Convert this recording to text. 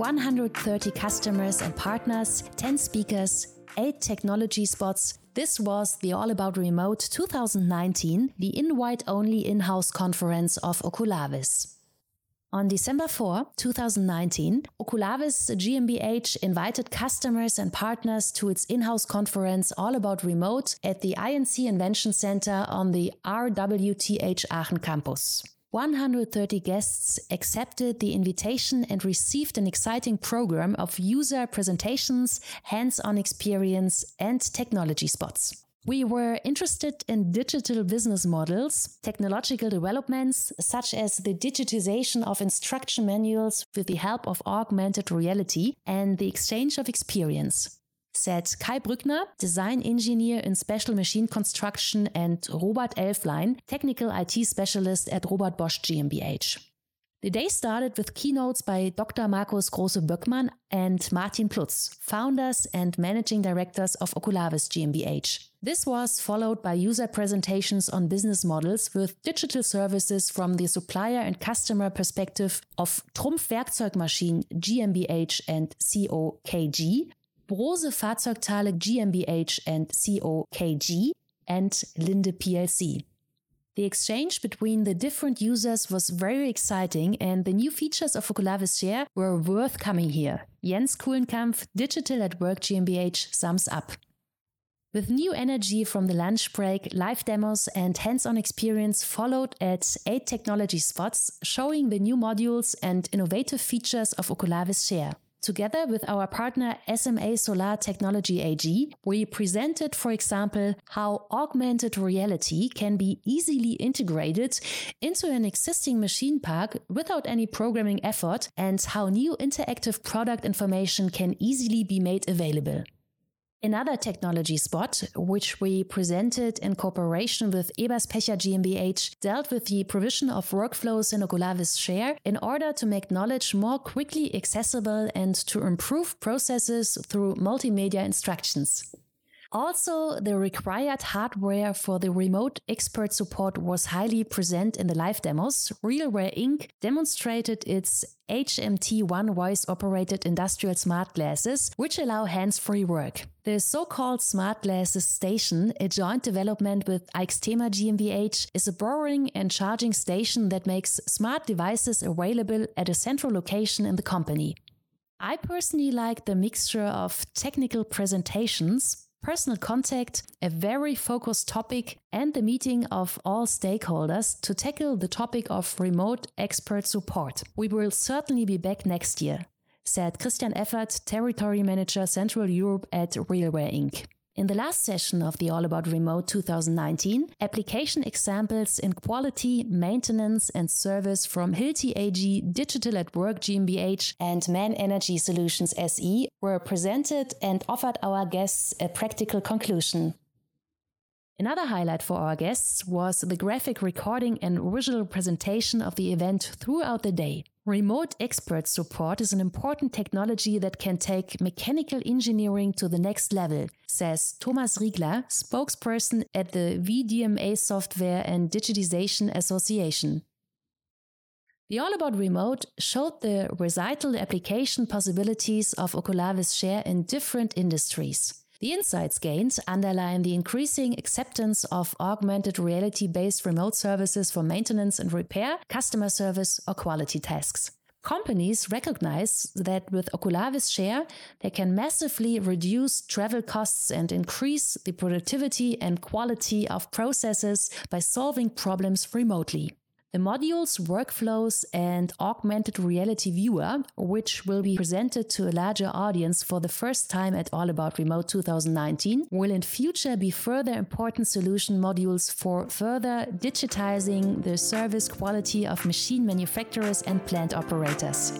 130 customers and partners, 10 speakers, 8 technology spots. This was the All About Remote 2019, the invite only in house conference of Oculavis. On December 4, 2019, Oculavis GmbH invited customers and partners to its in-house conference All About Remote at the INC Invention Center on the RWTH Aachen campus. 130 guests accepted the invitation and received an exciting program of user presentations, hands-on experience, and technology spots. We were interested in digital business models, technological developments, such as the digitization of instruction manuals with the help of augmented reality and the exchange of experience. Said Kai Brückner, design engineer in special machine construction, and Robert Elflein, technical IT specialist at Robert Bosch GmbH. The day started with keynotes by Dr. Markus Große-Böckmann and Martin Plutz, founders and managing directors of Oculavis GmbH. This was followed by user presentations on business models with digital services from the supplier and customer perspective of Trumpf Werkzeugmaschinen GmbH and Co. Brose Fahrzeugteile GmbH and Co. KG, and Linde PLC. The exchange between the different users was very exciting, and the new features of Oculavis Share were worth coming here. Jens Kuhlenkampf, Digital at Work GmbH, sums up. With new energy from the lunch break, live demos and hands on experience followed at eight technology spots showing the new modules and innovative features of Oculavis Share. Together with our partner SMA Solar Technology AG, we presented, for example, how augmented reality can be easily integrated into an existing machine park without any programming effort and how new interactive product information can easily be made available. Another technology spot, which we presented in cooperation with Eberspächer GmbH, dealt with the provision of workflows in Oculavis Share in order to make knowledge more quickly accessible and to improve processes through multimedia instructions. Also, the required hardware for the remote expert support was highly present in the live demos. RealWear Inc. demonstrated its HMT1 voice operated industrial smart glasses, which allow hands free work. The so called Smart Glasses Station, a joint development with Aixtema GmbH, is a borrowing and charging station that makes smart devices available at a central location in the company. I personally like the mixture of technical presentations, personal contact, a very focused topic, and the meeting of all stakeholders to tackle the topic of remote expert support. We will certainly be back next year, said Christian Effert, Territory Manager Central Europe at RealWear Inc. In the last session of the All About Remote 2019, application examples in quality, maintenance, and service from Hilti AG, Digital at Work GmbH, and Man Energy Solutions SE were presented and offered our guests a practical conclusion. Another highlight for our guests was the graphic recording and visual presentation of the event throughout the day. Remote expert support is an important technology that can take mechanical engineering to the next level, says Thomas Riegler, spokesperson at the VDMA Software and Digitization Association. The All About Remote showed the recital application possibilities of Oculavis Share in different industries. The insights gained underline the increasing acceptance of augmented reality based remote services for maintenance and repair, customer service, or quality tasks. Companies recognize that with Oculavis Share, they can massively reduce travel costs and increase the productivity and quality of processes by solving problems remotely. The module's workflows and augmented reality viewer, which will be presented to a larger audience for the first time at All About Remote 2019, will in future be further important solution modules for further digitizing the service quality of machine manufacturers and plant operators.